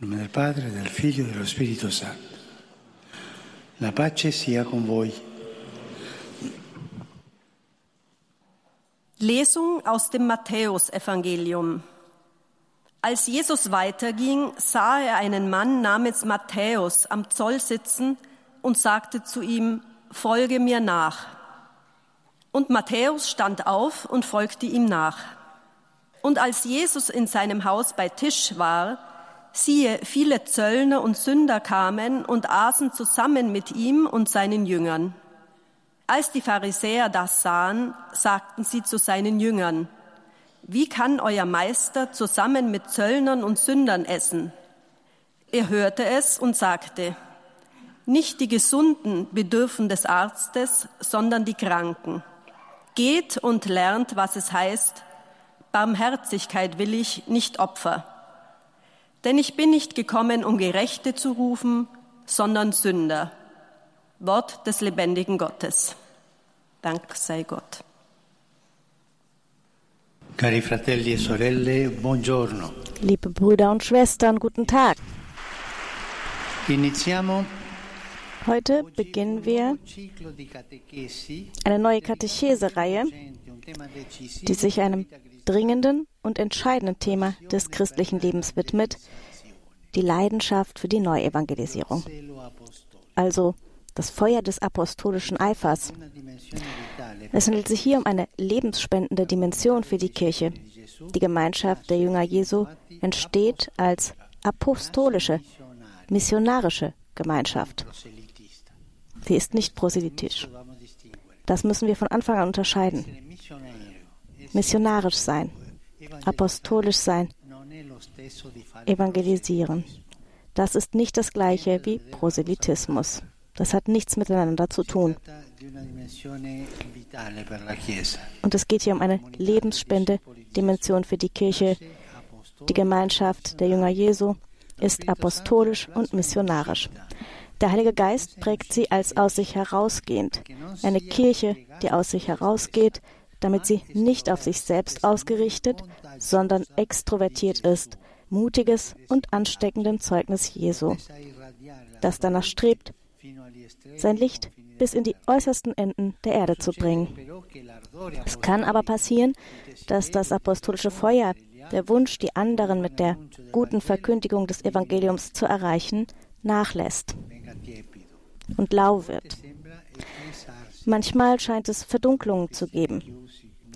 nome del Padre, del Figlio e dello Spirito Santo. La pace sia con voi. Lesung aus dem Matthäusevangelium. Als Jesus weiterging, sah er einen Mann namens Matthäus am Zoll sitzen und sagte zu ihm, Folge mir nach. Und Matthäus stand auf und folgte ihm nach. Und als Jesus in seinem Haus bei Tisch war, Siehe, viele Zöllner und Sünder kamen und aßen zusammen mit ihm und seinen Jüngern. Als die Pharisäer das sahen, sagten sie zu seinen Jüngern, wie kann euer Meister zusammen mit Zöllnern und Sündern essen? Er hörte es und sagte, nicht die Gesunden bedürfen des Arztes, sondern die Kranken. Geht und lernt, was es heißt, Barmherzigkeit will ich, nicht Opfer. Denn ich bin nicht gekommen, um Gerechte zu rufen, sondern Sünder. Wort des lebendigen Gottes. Dank sei Gott. Cari fratelli e sorelle, buongiorno. Liebe Brüder und Schwestern, guten Tag. Iniziamo Heute beginnen wir eine neue Katechese-Reihe, die sich einem dringenden und entscheidenden Thema des christlichen Lebens widmet, die Leidenschaft für die Neuevangelisierung. Also das Feuer des apostolischen Eifers. Es handelt sich hier um eine lebensspendende Dimension für die Kirche. Die Gemeinschaft der Jünger Jesu entsteht als apostolische, missionarische Gemeinschaft. Sie ist nicht proselytisch. Das müssen wir von Anfang an unterscheiden. Missionarisch sein, apostolisch sein, evangelisieren. Das ist nicht das gleiche wie Proselytismus. Das hat nichts miteinander zu tun. Und es geht hier um eine lebensspende Dimension für die Kirche. Die Gemeinschaft der Jünger Jesu ist apostolisch und missionarisch. Der Heilige Geist prägt sie als aus sich herausgehend. Eine Kirche, die aus sich herausgeht, damit sie nicht auf sich selbst ausgerichtet, sondern extrovertiert ist, mutiges und ansteckenden Zeugnis Jesu, das danach strebt, sein Licht bis in die äußersten Enden der Erde zu bringen. Es kann aber passieren, dass das apostolische Feuer, der Wunsch, die anderen mit der guten Verkündigung des Evangeliums zu erreichen, nachlässt und lau wird. Manchmal scheint es Verdunklungen zu geben.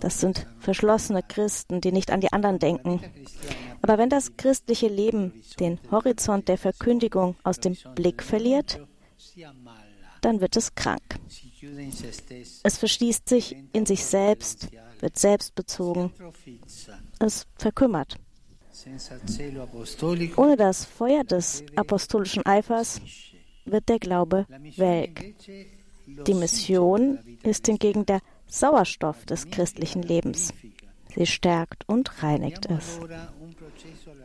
Das sind verschlossene Christen, die nicht an die anderen denken. Aber wenn das christliche Leben den Horizont der Verkündigung aus dem Blick verliert, dann wird es krank. Es verschließt sich in sich selbst, wird selbstbezogen. Es verkümmert. Ohne das Feuer des apostolischen Eifers wird der Glaube welk. Die Mission ist hingegen der Sauerstoff des christlichen Lebens. Sie stärkt und reinigt es.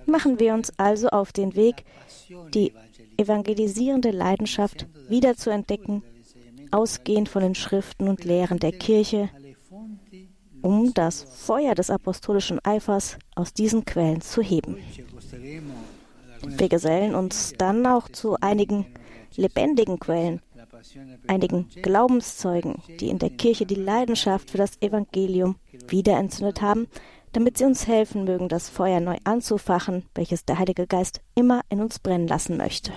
Machen wir uns also auf den Weg, die evangelisierende Leidenschaft wiederzuentdecken, ausgehend von den Schriften und Lehren der Kirche, um das Feuer des apostolischen Eifers aus diesen Quellen zu heben. Wir gesellen uns dann auch zu einigen lebendigen Quellen, einigen Glaubenszeugen, die in der Kirche die Leidenschaft für das Evangelium wiederentzündet haben, damit sie uns helfen mögen, das Feuer neu anzufachen, welches der Heilige Geist immer in uns brennen lassen möchte.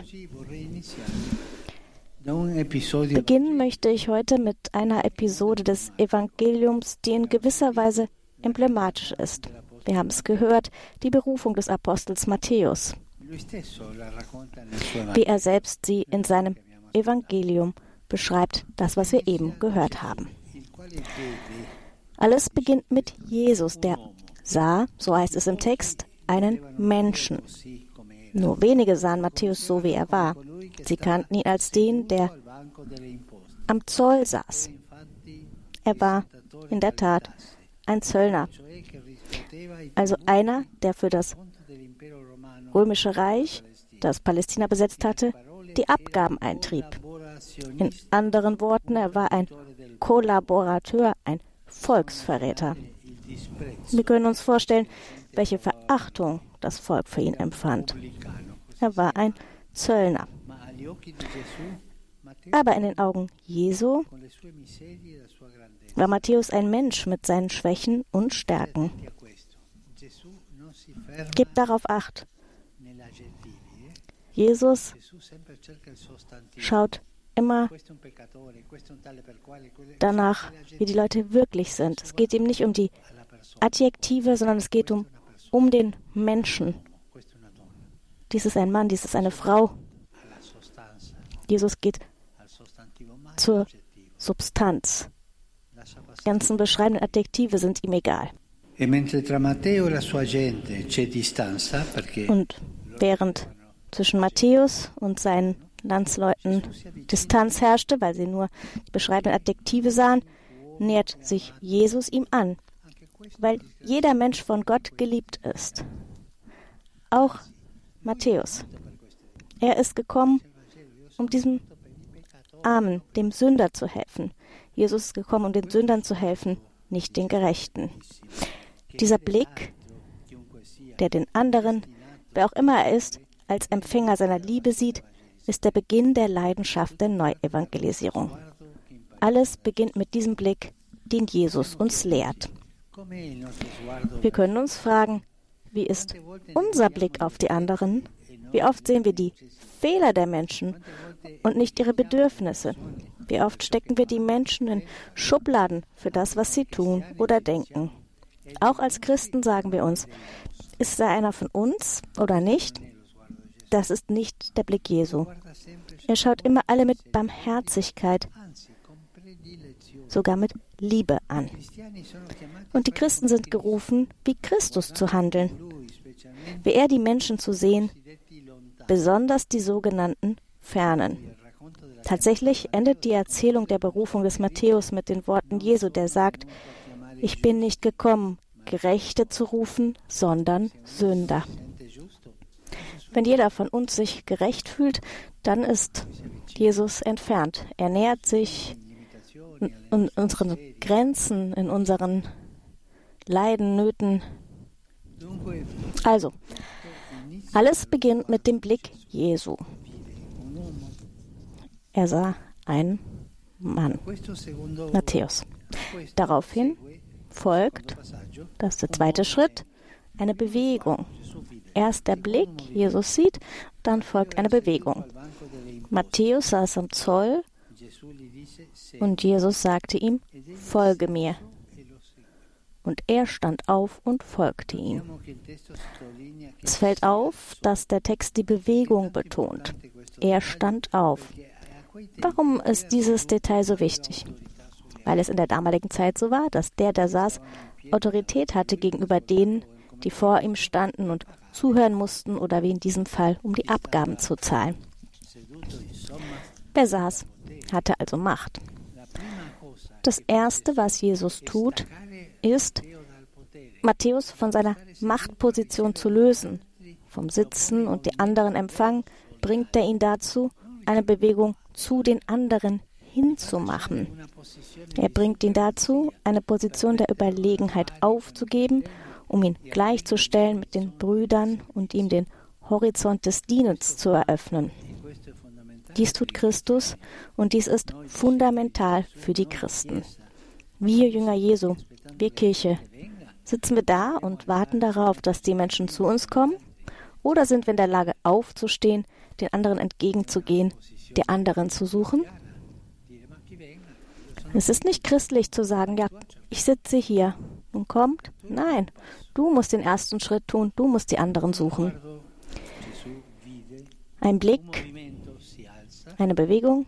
Beginnen möchte ich heute mit einer Episode des Evangeliums, die in gewisser Weise emblematisch ist. Wir haben es gehört, die Berufung des Apostels Matthäus, wie er selbst sie in seinem Evangelium beschreibt, das, was wir eben gehört haben. Alles beginnt mit Jesus, der sah, so heißt es im Text, einen Menschen. Nur wenige sahen Matthäus so, wie er war. Sie kannten ihn als den, der am Zoll saß. Er war in der Tat ein Zöllner, also einer, der für das römische Reich, das Palästina besetzt hatte, die Abgaben eintrieb. In anderen Worten, er war ein Kollaborateur, ein Volksverräter. Wir können uns vorstellen, welche Verachtung das Volk für ihn empfand. Er war ein Zöllner. Aber in den Augen Jesu war Matthäus ein Mensch mit seinen Schwächen und Stärken. Gebt darauf acht. Jesus schaut immer danach, wie die Leute wirklich sind. Es geht ihm nicht um die Adjektive, sondern es geht um, um den Menschen. Dies ist ein Mann, dies ist eine Frau. Jesus geht zur Substanz. Die ganzen beschreibenden Adjektive sind ihm egal. E und während zwischen Matthäus und seinen Landsleuten Distanz herrschte, weil sie nur die beschreibenden Adjektive sahen, nähert sich Jesus ihm an, weil jeder Mensch von Gott geliebt ist. Auch Matthäus. Er ist gekommen, um diesem Armen, dem Sünder zu helfen. Jesus ist gekommen, um den Sündern zu helfen, nicht den Gerechten. Dieser Blick, der den anderen, wer auch immer er ist, als Empfänger seiner Liebe sieht, ist der Beginn der Leidenschaft der Neuevangelisierung. Alles beginnt mit diesem Blick, den Jesus uns lehrt. Wir können uns fragen, wie ist unser Blick auf die anderen? Wie oft sehen wir die Fehler der Menschen und nicht ihre Bedürfnisse? Wie oft stecken wir die Menschen in Schubladen für das, was sie tun oder denken? Auch als Christen sagen wir uns, ist er einer von uns oder nicht? Das ist nicht der Blick Jesu. Er schaut immer alle mit Barmherzigkeit, sogar mit Liebe an. Und die Christen sind gerufen, wie Christus zu handeln, wie er die Menschen zu sehen, besonders die sogenannten Fernen. Tatsächlich endet die Erzählung der Berufung des Matthäus mit den Worten Jesu, der sagt, ich bin nicht gekommen, Gerechte zu rufen, sondern Sünder. Wenn jeder von uns sich gerecht fühlt, dann ist Jesus entfernt. Er nähert sich in unseren Grenzen, in unseren Leiden, Nöten. Also, alles beginnt mit dem Blick Jesu. Er sah einen Mann, Matthäus. Daraufhin folgt, das ist der zweite Schritt, eine Bewegung. Erst der Blick, Jesus sieht, dann folgt eine Bewegung. Matthäus saß am Zoll und Jesus sagte ihm, folge mir. Und er stand auf und folgte ihm. Es fällt auf, dass der Text die Bewegung betont. Er stand auf. Warum ist dieses Detail so wichtig? Weil es in der damaligen Zeit so war, dass der, der saß, Autorität hatte gegenüber denen, die vor ihm standen und zuhören mussten oder wie in diesem Fall, um die Abgaben zu zahlen. Wer saß, hatte also Macht. Das Erste, was Jesus tut, ist, Matthäus von seiner Machtposition zu lösen. Vom Sitzen und die anderen empfangen, bringt er ihn dazu, eine Bewegung zu den anderen hinzumachen. Er bringt ihn dazu, eine Position der Überlegenheit aufzugeben, um ihn gleichzustellen mit den Brüdern und ihm den Horizont des Dienens zu eröffnen. Dies tut Christus und dies ist fundamental für die Christen. Wir Jünger Jesu, wir Kirche, sitzen wir da und warten darauf, dass die Menschen zu uns kommen? Oder sind wir in der Lage aufzustehen, den anderen entgegenzugehen, die anderen zu suchen? Es ist nicht christlich zu sagen, ja, ich sitze hier und kommt. Nein, du musst den ersten Schritt tun, du musst die anderen suchen. Ein Blick, eine Bewegung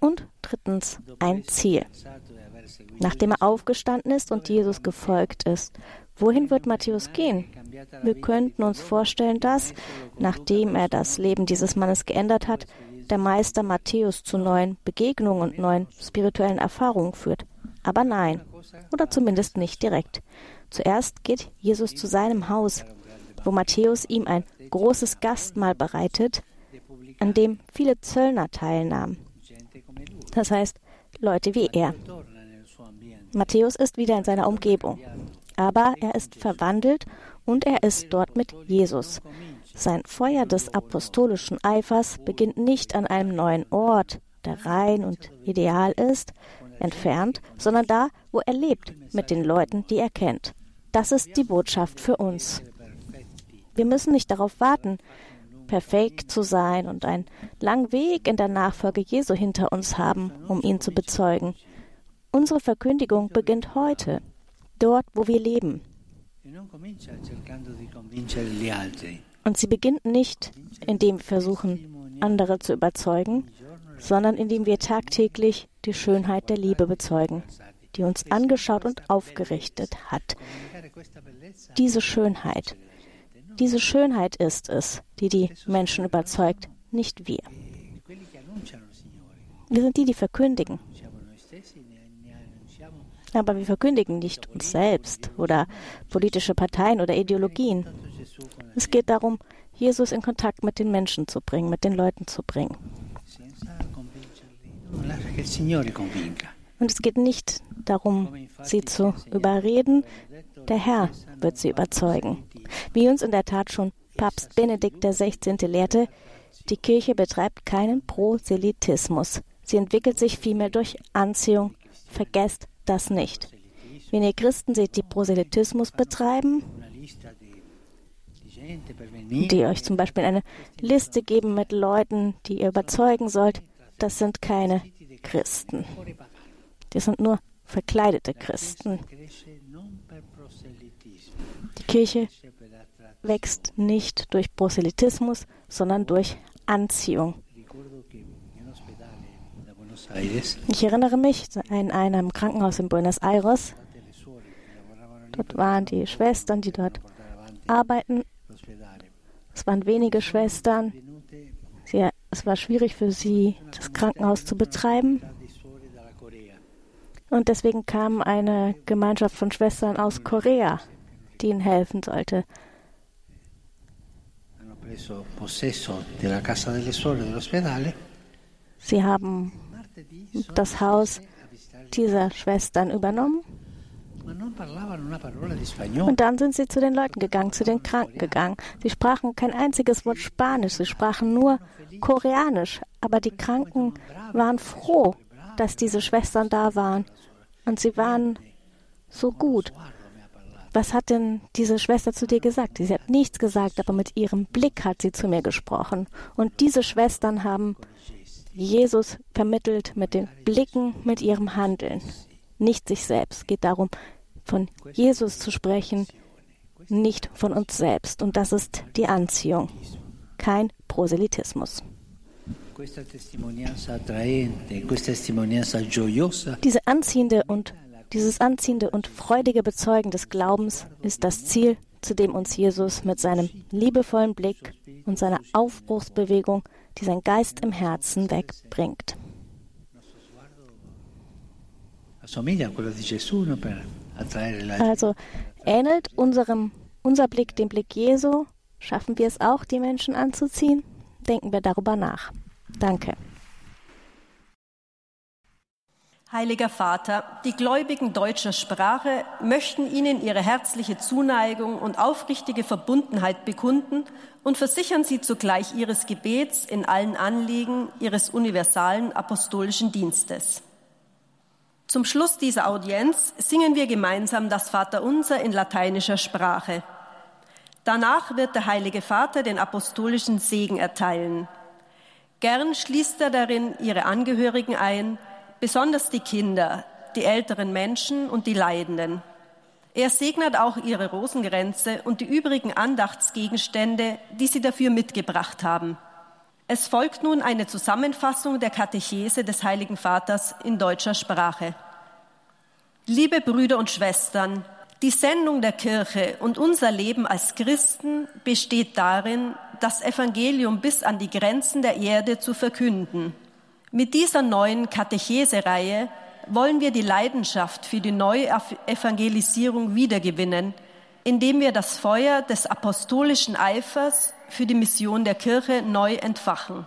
und drittens ein Ziel. Nachdem er aufgestanden ist und Jesus gefolgt ist, wohin wird Matthäus gehen? Wir könnten uns vorstellen, dass, nachdem er das Leben dieses Mannes geändert hat, der Meister Matthäus zu neuen Begegnungen und neuen spirituellen Erfahrungen führt. Aber nein, oder zumindest nicht direkt. Zuerst geht Jesus zu seinem Haus, wo Matthäus ihm ein großes Gastmahl bereitet, an dem viele Zöllner teilnahmen. Das heißt, Leute wie er. Matthäus ist wieder in seiner Umgebung, aber er ist verwandelt und er ist dort mit Jesus. Sein Feuer des apostolischen Eifers beginnt nicht an einem neuen Ort, der rein und ideal ist, entfernt, sondern da, wo er lebt, mit den Leuten, die er kennt. Das ist die Botschaft für uns. Wir müssen nicht darauf warten, perfekt zu sein und einen langen Weg in der Nachfolge Jesu hinter uns haben, um ihn zu bezeugen. Unsere Verkündigung beginnt heute, dort, wo wir leben. Und sie beginnt nicht, indem wir versuchen, andere zu überzeugen, sondern indem wir tagtäglich die Schönheit der Liebe bezeugen, die uns angeschaut und aufgerichtet hat. Diese Schönheit, diese Schönheit ist es, die die Menschen überzeugt, nicht wir. Wir sind die, die verkündigen. Aber wir verkündigen nicht uns selbst oder politische Parteien oder Ideologien. Es geht darum, Jesus in Kontakt mit den Menschen zu bringen, mit den Leuten zu bringen. Und es geht nicht darum, sie zu überreden. Der Herr wird sie überzeugen. Wie uns in der Tat schon Papst Benedikt XVI. lehrte, die Kirche betreibt keinen Proselytismus. Sie entwickelt sich vielmehr durch Anziehung. Vergesst das nicht. Wenn ihr Christen seht, die Proselytismus betreiben, die euch zum Beispiel eine Liste geben mit Leuten, die ihr überzeugen sollt, das sind keine Christen. Die sind nur verkleidete Christen. Die Kirche wächst nicht durch Proselytismus, sondern durch Anziehung. Ich erinnere mich in einem Krankenhaus in Buenos Aires. Dort waren die Schwestern, die dort arbeiten. Es waren wenige Schwestern. Es war schwierig für sie, das Krankenhaus zu betreiben. Und deswegen kam eine Gemeinschaft von Schwestern aus Korea, die ihnen helfen sollte. Sie haben das Haus dieser Schwestern übernommen. Und dann sind sie zu den Leuten gegangen, zu den Kranken gegangen. Sie sprachen kein einziges Wort Spanisch, sie sprachen nur Koreanisch. Aber die Kranken waren froh, dass diese Schwestern da waren. Und sie waren so gut. Was hat denn diese Schwester zu dir gesagt? Sie hat nichts gesagt, aber mit ihrem Blick hat sie zu mir gesprochen. Und diese Schwestern haben Jesus vermittelt mit den Blicken, mit ihrem Handeln. Nicht sich selbst. Es geht darum, von Jesus zu sprechen, nicht von uns selbst. Und das ist die Anziehung, kein Proselytismus. Diese anziehende und dieses anziehende und freudige Bezeugen des Glaubens ist das Ziel, zu dem uns Jesus mit seinem liebevollen Blick und seiner Aufbruchsbewegung, die sein Geist im Herzen wegbringt. Also ähnelt unserem, unser Blick dem Blick Jesu? Schaffen wir es auch, die Menschen anzuziehen? Denken wir darüber nach. Danke. Heiliger Vater, die Gläubigen deutscher Sprache möchten Ihnen ihre herzliche Zuneigung und aufrichtige Verbundenheit bekunden und versichern Sie zugleich Ihres Gebets in allen Anliegen Ihres universalen apostolischen Dienstes. Zum Schluss dieser Audienz singen wir gemeinsam das Vaterunser in lateinischer Sprache. Danach wird der Heilige Vater den apostolischen Segen erteilen. Gern schließt er darin ihre Angehörigen ein, besonders die Kinder, die älteren Menschen und die Leidenden. Er segnet auch ihre Rosengrenze und die übrigen Andachtsgegenstände, die sie dafür mitgebracht haben. Es folgt nun eine Zusammenfassung der Katechese des Heiligen Vaters in deutscher Sprache. Liebe Brüder und Schwestern, die Sendung der Kirche und unser Leben als Christen besteht darin, das Evangelium bis an die Grenzen der Erde zu verkünden. Mit dieser neuen Katechesereihe wollen wir die Leidenschaft für die neue Evangelisierung wiedergewinnen, indem wir das Feuer des apostolischen Eifers für die Mission der Kirche neu entfachen.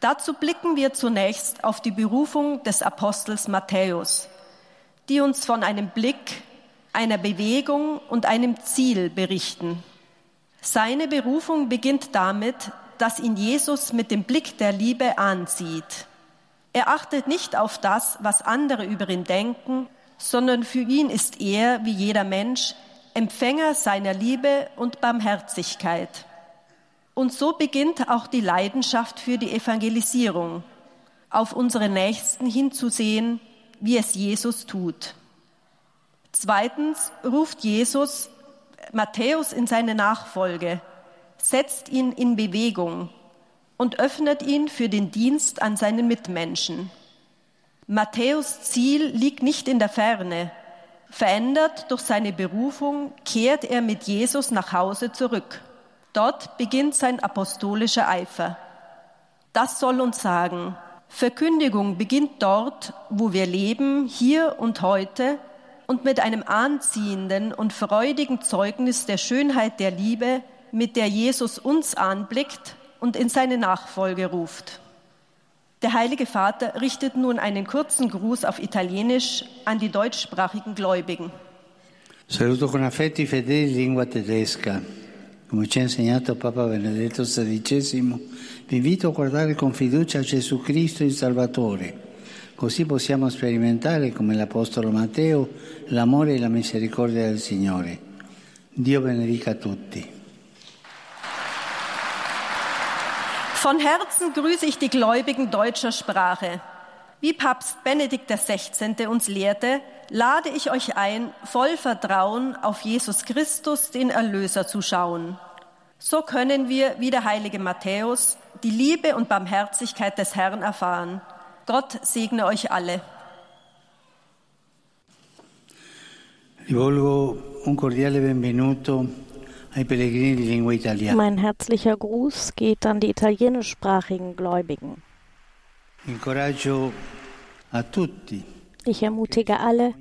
Dazu blicken wir zunächst auf die Berufung des Apostels Matthäus, die uns von einem Blick, einer Bewegung und einem Ziel berichten. Seine Berufung beginnt damit, dass ihn Jesus mit dem Blick der Liebe ansieht. Er achtet nicht auf das, was andere über ihn denken, sondern für ihn ist er, wie jeder Mensch, Empfänger seiner Liebe und Barmherzigkeit. Und so beginnt auch die Leidenschaft für die Evangelisierung, auf unsere Nächsten hinzusehen, wie es Jesus tut. Zweitens ruft Jesus Matthäus in seine Nachfolge, setzt ihn in Bewegung und öffnet ihn für den Dienst an seinen Mitmenschen. Matthäus Ziel liegt nicht in der Ferne. Verändert durch seine Berufung kehrt er mit Jesus nach Hause zurück. Dort beginnt sein apostolischer Eifer. Das soll uns sagen, Verkündigung beginnt dort, wo wir leben, hier und heute, und mit einem anziehenden und freudigen Zeugnis der Schönheit der Liebe, mit der Jesus uns anblickt und in seine Nachfolge ruft. Der Heilige Vater richtet nun einen kurzen Gruß auf Italienisch an die deutschsprachigen Gläubigen. Saluto con affetto i fedeli in lingua tedesca. Come ci ha insegnato Papa Benedetto XVI, vi invito a guardare con fiducia Gesù Cristo il Salvatore. Così possiamo sperimentare, come l'Apostolo Matteo, l'amore e la misericordia del Signore. Dio benedica tutti. Von Herzen grüße ich die Gläubigen deutscher Sprache. Wie Papst Benedikt XVI. uns lehrte, lade ich euch ein, voll Vertrauen auf Jesus Christus, den Erlöser, zu schauen. So können wir, wie der heilige Matthäus, die Liebe und Barmherzigkeit des Herrn erfahren. Gott segne euch alle. Mein herzlicher Gruß geht an die italienischsprachigen Gläubigen. Incoraggio a tutti Ich ermutige alle,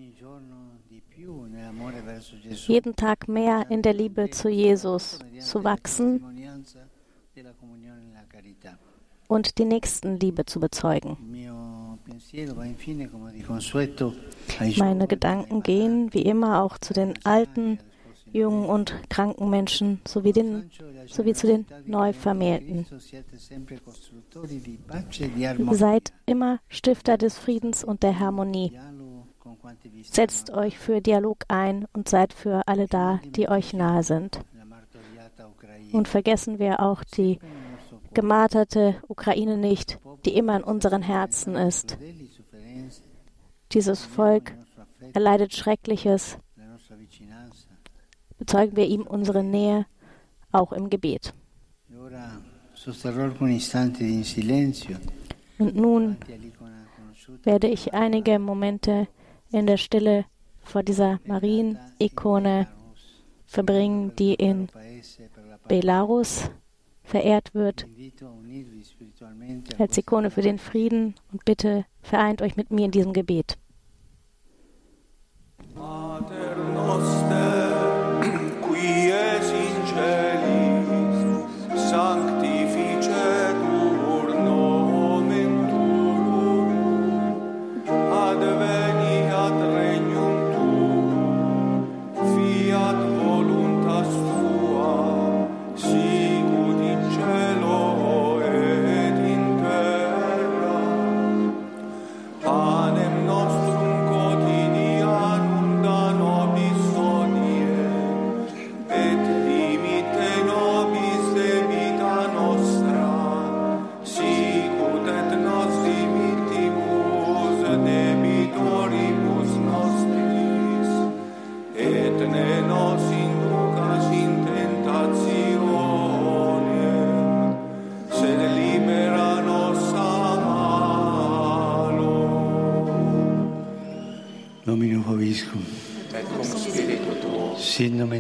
jeden Tag mehr in der Liebe zu Jesus zu wachsen und die Nächstenliebe zu bezeugen. Meine Gedanken gehen wie immer auch zu den alten, jungen und kranken Menschen sowie, den, sowie zu den Neuvermählten. Seid immer Stifter des Friedens und der Harmonie. Setzt euch für Dialog ein und seid für alle da, die euch nahe sind. Und vergessen wir auch die gemarterte Ukraine nicht, die immer in unseren Herzen ist. Dieses Volk erleidet Schreckliches. Bezeugen wir ihm unsere Nähe, auch im Gebet. Und nun werde ich einige Momente in der Stille vor dieser Marienikone verbringen, die in. Belarus verehrt wird als Ikone für den Frieden und bitte vereint euch mit mir in diesem Gebet. Pater John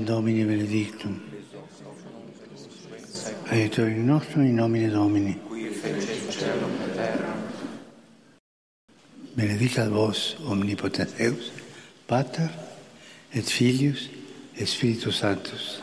Domini benedictum. Aiuto il nostro in nomine Domini. Qui fece. Benedica vos omnipotens Pater et Filius et Spiritus Sanctus.